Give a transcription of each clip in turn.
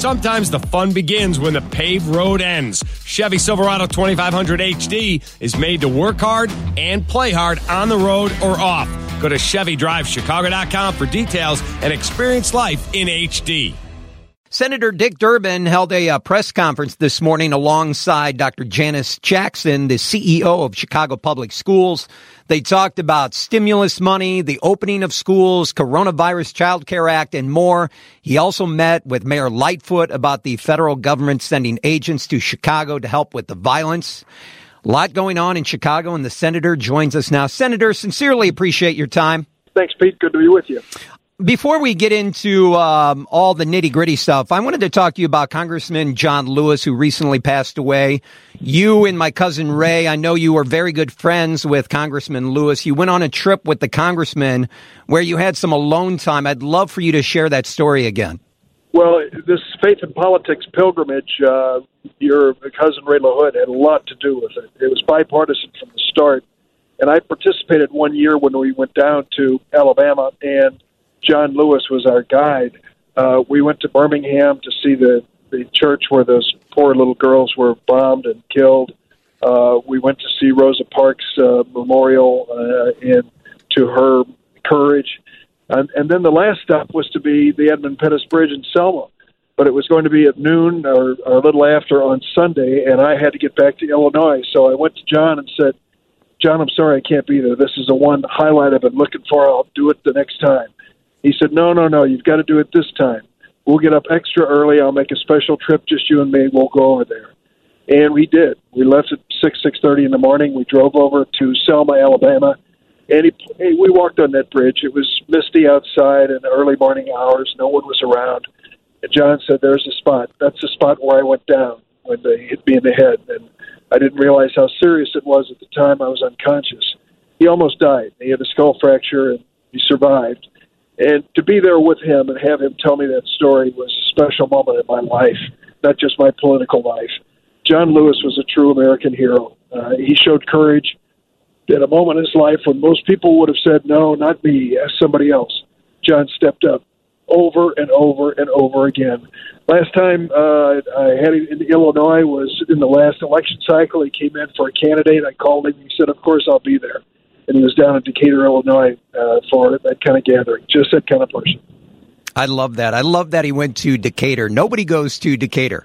Sometimes the fun begins when the paved road ends. Chevy Silverado 2500 HD is made to work hard and play hard on the road or off. Go to ChevyDriveChicago.com for details and experience life in HD. Senator Dick Durbin held a uh, press conference this morning alongside Dr. Janice Jackson, the CEO of Chicago Public Schools. They talked about stimulus money, the opening of schools, Coronavirus Child Care Act, and more. He also met with Mayor Lightfoot about the federal government sending agents to Chicago to help with the violence. A lot going on in Chicago, and the senator joins us now. Senator, sincerely appreciate your time. Thanks, Pete. Good to be with you. Before we get into um, all the nitty gritty stuff, I wanted to talk to you about Congressman John Lewis, who recently passed away. You and my cousin Ray, I know you were very good friends with Congressman Lewis. You went on a trip with the congressman where you had some alone time. I'd love for you to share that story again. Well, this faith and politics pilgrimage, uh, your cousin Ray LaHood had a lot to do with it. It was bipartisan from the start. And I participated one year when we went down to Alabama and John Lewis was our guide. Uh, we went to Birmingham to see the the church where those poor little girls were bombed and killed. Uh, we went to see Rosa Parks' uh, memorial uh, and to her courage. And, and then the last stop was to be the Edmund Pettus Bridge in Selma. But it was going to be at noon or, or a little after on Sunday, and I had to get back to Illinois. So I went to John and said, John, I'm sorry I can't be there. This is the one highlight I've been looking for. I'll do it the next time. He said, No, no, no, you've got to do it this time. We'll get up extra early. I'll make a special trip, just you and me. We'll go over there. And we did. We left at six six thirty in the morning. We drove over to Selma, Alabama, and he, we walked on that bridge. It was misty outside in the early morning hours. No one was around. And John said, "There's a spot. That's the spot where I went down when they hit me in the head." And I didn't realize how serious it was at the time. I was unconscious. He almost died. He had a skull fracture, and he survived and to be there with him and have him tell me that story was a special moment in my life, not just my political life. John Lewis was a true American hero. Uh, he showed courage at a moment in his life when most people would have said, no, not me, ask somebody else. John stepped up over and over and over again. Last time uh, I had him in Illinois was in the last election cycle. He came in for a candidate. I called him. He said, of course, I'll be there and he was down in Decatur, Illinois, uh, for that kind of gathering. Just that kind of person. I love that. I love that he went to Decatur. Nobody goes to Decatur.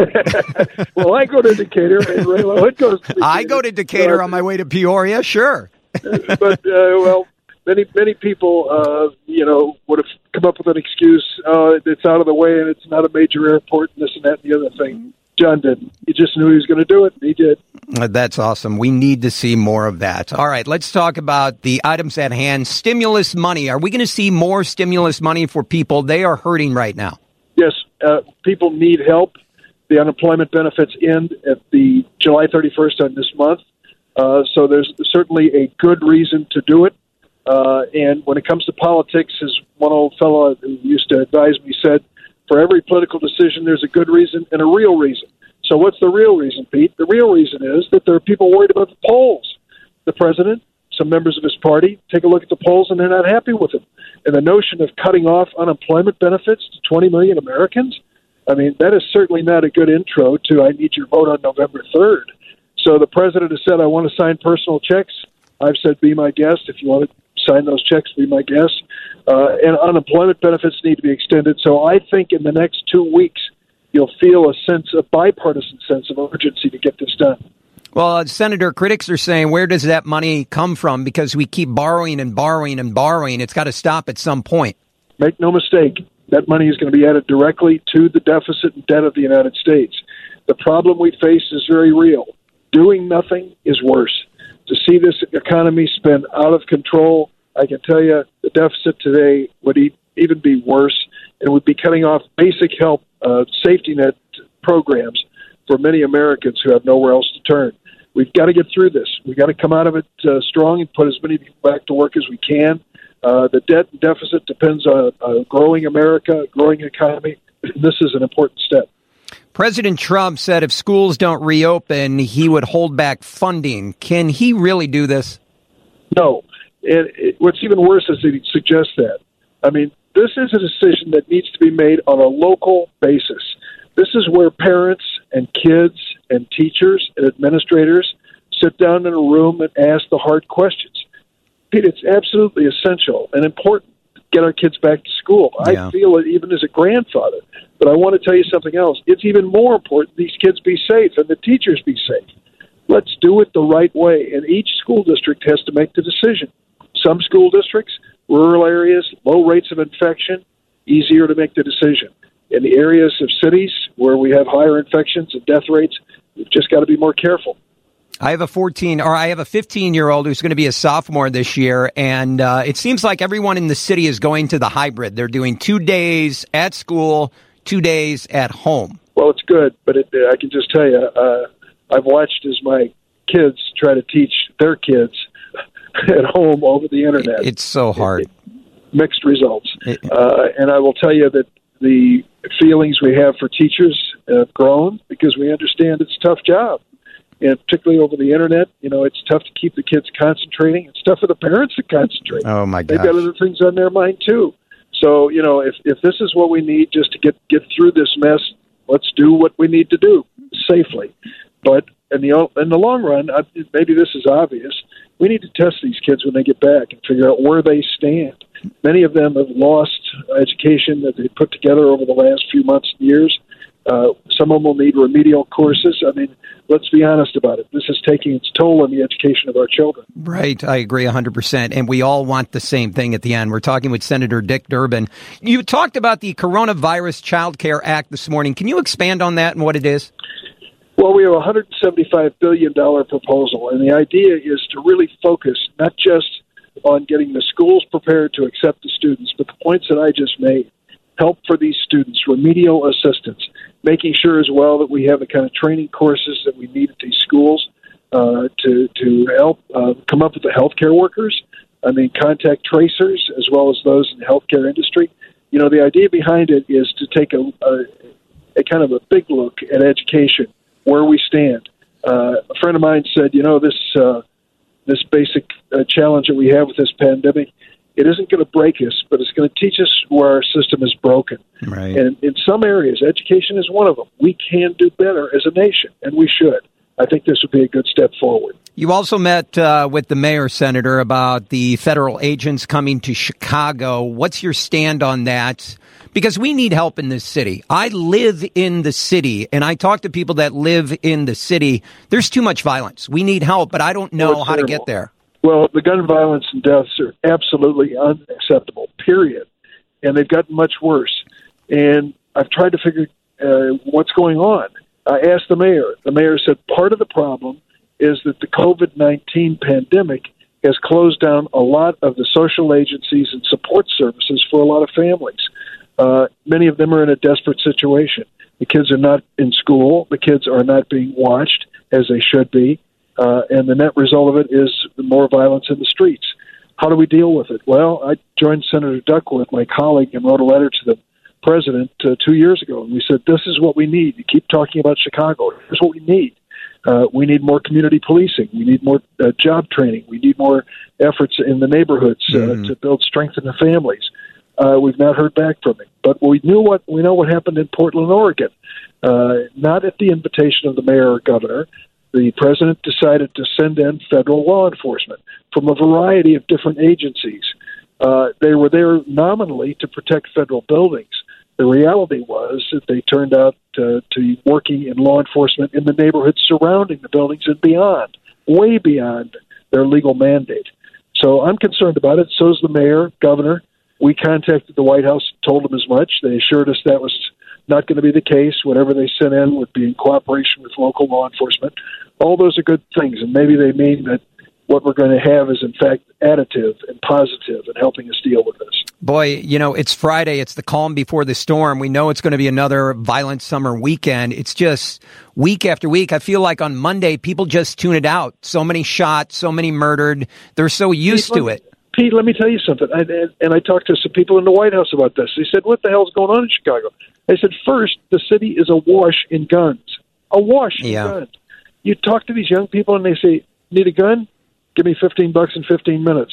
well, I go to Decatur, and Ray LaHood goes. To I go to Decatur on my way to Peoria. Sure, but uh, well, many many people, uh, you know, would have come up with an excuse. Uh, it's out of the way, and it's not a major airport, and this and that, and the other thing. John didn't. He just knew he was going to do it, and he did. Uh, that's awesome. We need to see more of that. All right, let's talk about the items at hand. Stimulus money. Are we going to see more stimulus money for people? They are hurting right now. Yes, uh, people need help. The unemployment benefits end at the July 31st on this month, uh, so there's certainly a good reason to do it. Uh, and when it comes to politics, as one old fellow who used to advise me said, for every political decision, there's a good reason and a real reason. So, what's the real reason, Pete? The real reason is that there are people worried about the polls. The president, some members of his party, take a look at the polls and they're not happy with him. And the notion of cutting off unemployment benefits to 20 million Americans, I mean, that is certainly not a good intro to I need your vote on November 3rd. So the president has said, I want to sign personal checks. I've said, be my guest. If you want to sign those checks, be my guess. Uh, and unemployment benefits need to be extended. So I think in the next two weeks, you'll feel a sense, a bipartisan sense of urgency to get this done. Well, uh, Senator, critics are saying, where does that money come from? Because we keep borrowing and borrowing and borrowing. It's got to stop at some point. Make no mistake, that money is going to be added directly to the deficit and debt of the United States. The problem we face is very real. Doing nothing is worse. To see this economy spin out of control, I can tell you the deficit today would even be worse and would be cutting off basic health uh, safety net programs for many Americans who have nowhere else to turn. We've got to get through this. We've got to come out of it uh, strong and put as many people back to work as we can. Uh, the debt deficit depends on a growing America, a growing economy. This is an important step. President Trump said if schools don't reopen, he would hold back funding. Can he really do this? No. And what's even worse is that he suggests that. I mean, this is a decision that needs to be made on a local basis. This is where parents and kids and teachers and administrators sit down in a room and ask the hard questions. Pete, it's absolutely essential and important get our kids back to school. Yeah. I feel it even as a grandfather. But I want to tell you something else. It's even more important these kids be safe and the teachers be safe. Let's do it the right way. And each school district has to make the decision. Some school districts, rural areas, low rates of infection, easier to make the decision. In the areas of cities where we have higher infections and death rates, we've just got to be more careful. I have a 14 or I have a 15 year old who's going to be a sophomore this year. And uh, it seems like everyone in the city is going to the hybrid. They're doing two days at school, two days at home. Well, it's good, but it, I can just tell you, uh, I've watched as my kids try to teach their kids at home over the internet. It's so hard. It, mixed results. It, uh, and I will tell you that the feelings we have for teachers have grown because we understand it's a tough job. And particularly over the internet, you know, it's tough to keep the kids concentrating. It's tough for the parents to concentrate. Oh my god, They've got other things on their mind too. So, you know, if if this is what we need just to get get through this mess, let's do what we need to do safely. But in the in the long run, maybe this is obvious. We need to test these kids when they get back and figure out where they stand. Many of them have lost education that they put together over the last few months and years. Uh, some of them will need remedial courses. I mean, let's be honest about it. This is taking its toll on the education of our children. Right. I agree 100%. And we all want the same thing at the end. We're talking with Senator Dick Durbin. You talked about the Coronavirus Child Care Act this morning. Can you expand on that and what it is? Well, we have a $175 billion proposal, and the idea is to really focus not just on getting the schools prepared to accept the students, but the points that I just made help for these students, remedial assistance, making sure as well that we have the kind of training courses that we need at these schools uh, to to help uh, come up with the healthcare workers. I mean, contact tracers as well as those in the healthcare industry. You know, the idea behind it is to take a, a, a kind of a big look at education, where we stand. Uh, a friend of mine said, you know, this uh, this basic uh, challenge that we have with this pandemic it isn't going to break us, but it's going to teach us where our system is broken. Right. And in some areas, education is one of them. We can do better as a nation, and we should. I think this would be a good step forward. You also met uh, with the mayor, Senator, about the federal agents coming to Chicago. What's your stand on that? Because we need help in this city. I live in the city, and I talk to people that live in the city. There's too much violence. We need help, but I don't know how to get there. Well, the gun violence and deaths are absolutely unacceptable, period. And they've gotten much worse. And I've tried to figure uh, what's going on. I asked the mayor. The mayor said part of the problem is that the COVID 19 pandemic has closed down a lot of the social agencies and support services for a lot of families. Uh, many of them are in a desperate situation. The kids are not in school, the kids are not being watched as they should be. Uh, and the net result of it is more violence in the streets. How do we deal with it? Well, I joined Senator Duckworth, my colleague, and wrote a letter to the president uh, two years ago, and we said this is what we need. You keep talking about Chicago. Here's what we need. Uh, we need more community policing. We need more uh, job training. We need more efforts in the neighborhoods uh, Mhm. to build strength in the families. Uh, we've not heard back from him, but we knew what we know what happened in Portland, Oregon. Uh, not at the invitation of the mayor or governor, the president decided to send in federal law enforcement from a variety of different agencies. Uh, they were there nominally to protect federal buildings. The reality was that they turned out to, to working in law enforcement in the neighborhoods surrounding the buildings and beyond, way beyond their legal mandate. So I'm concerned about it. So is the mayor, governor. We contacted the White House, told them as much. They assured us that was not going to be the case. Whatever they sent in would be in cooperation with local law enforcement. All those are good things, and maybe they mean that what we're going to have is, in fact, additive and positive in helping us deal with this. Boy, you know, it's Friday. It's the calm before the storm. We know it's going to be another violent summer weekend. It's just week after week. I feel like on Monday, people just tune it out. So many shot, so many murdered. They're so used to it. Pete, let me tell you something. I, and, and I talked to some people in the White House about this. They said, "What the hell's going on in Chicago?" I said, first, the city is awash in guns, awash Yeah. in guns." You talk to these young people, and they say, "Need a gun? Give me fifteen bucks in fifteen minutes.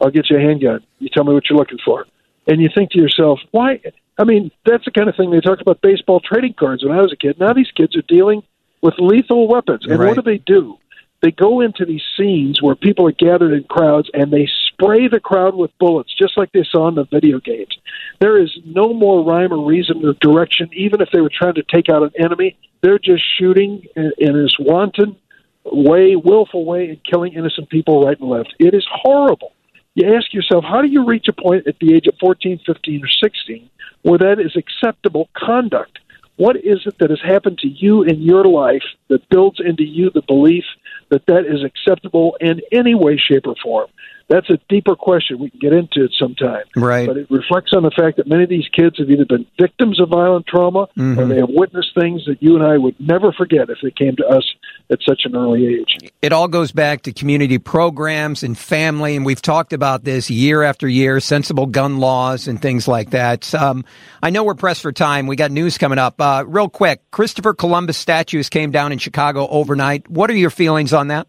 I'll get you a handgun. You tell me what you're looking for." and you think to yourself, why? I mean, that's the kind of thing they talked about baseball trading cards when I was a kid. Now these kids are dealing with lethal weapons, and Right. what do they do? They go into these scenes where people are gathered in crowds and they spray the crowd with bullets, just like they saw in the video games. There is no more rhyme or reason or direction, even if they were trying to take out an enemy. They're just shooting in, in this wanton way, willful way, and killing innocent people right and left. It is horrible. You ask yourself, how do you reach a point at the age of 14, 15, or 16 where that is acceptable conduct? What is it that has happened to you in your life that builds into you the belief that that is acceptable in any way, shape, or form? That's a deeper question. We can get into it sometime. Right. But it reflects on the fact that many of these kids have either been victims of violent trauma or they have witnessed things that you and I would never forget if they came to us at such an early age. It all goes back to community programs and family, and we've talked about this year after year, sensible gun laws and things like that. Um, I know we're pressed for time. We got news coming up. Uh, real quick, Christopher Columbus statues came down in Chicago overnight. What are your feelings on that?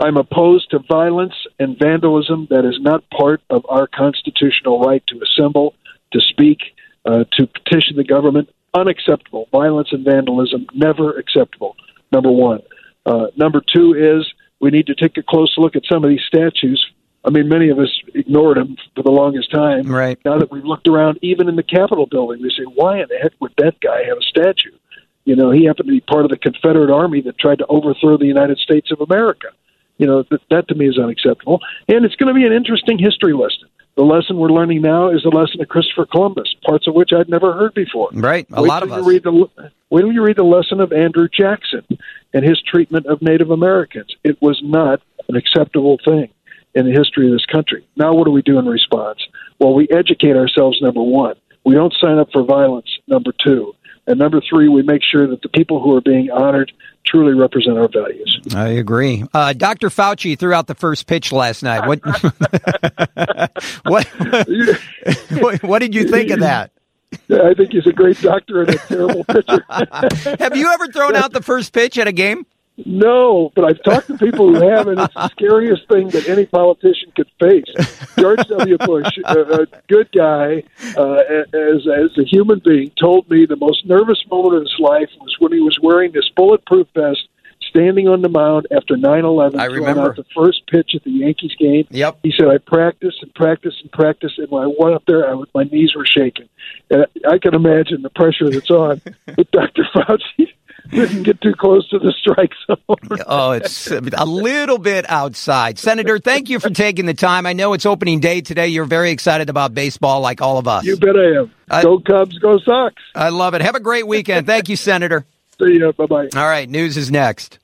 I'm opposed to violence and vandalism. That is not part of our constitutional right to assemble, to speak, uh, to petition the government. Unacceptable. Violence and vandalism, never acceptable. Number one. Uh, number two is we need to take a close look at some of these statues. I mean, many of us ignored them for the longest time. Right. Now that we've looked around, even in the Capitol building, they say, why in the heck would that guy have a statue? You know, he happened to be part of the Confederate Army that tried to overthrow the United States of America. You know, that, that to me is unacceptable. And it's going to be an interesting history lesson. The lesson we're learning now is the lesson of Christopher Columbus, parts of which I'd never heard before. Right. A Wait lot of us. Read the, wait till you read the lesson of Andrew Jackson and his treatment of Native Americans. It was not an acceptable thing in the history of this country. Now, what do we do in response? Well, we educate ourselves, number one. We don't sign up for violence, number two. And number three, we make sure that the people who are being honored truly represent our values. I agree. Uh, Dr. Fauci threw out the first pitch last night. What, what, what, what did you think of that? I think he's a great doctor and a terrible pitcher. Have you ever thrown out the first pitch at a game? No, but I've talked to people who have, and it's the scariest thing that any politician could face. George W. Bush, a, a good guy, uh, as as a human being, told me the most nervous moment of his life was when he was wearing this bulletproof vest, standing on the mound after 9/11, I remember. out the first pitch at the Yankees game. Yep. He said, "I practiced and practiced and practiced, and when I went up there, I, was- my knees were shaking." And I can imagine the pressure that's on. with Dr. Fauci didn't get too close to the strike zone. Oh, it's a little bit outside. Senator, thank you for taking the time. I know it's opening day today. You're very excited about baseball, like all of us. You bet I am. I- go Cubs, go Sox. I love it. Have a great weekend. Thank you, Senator. See ya. Bye bye. All right, news is next.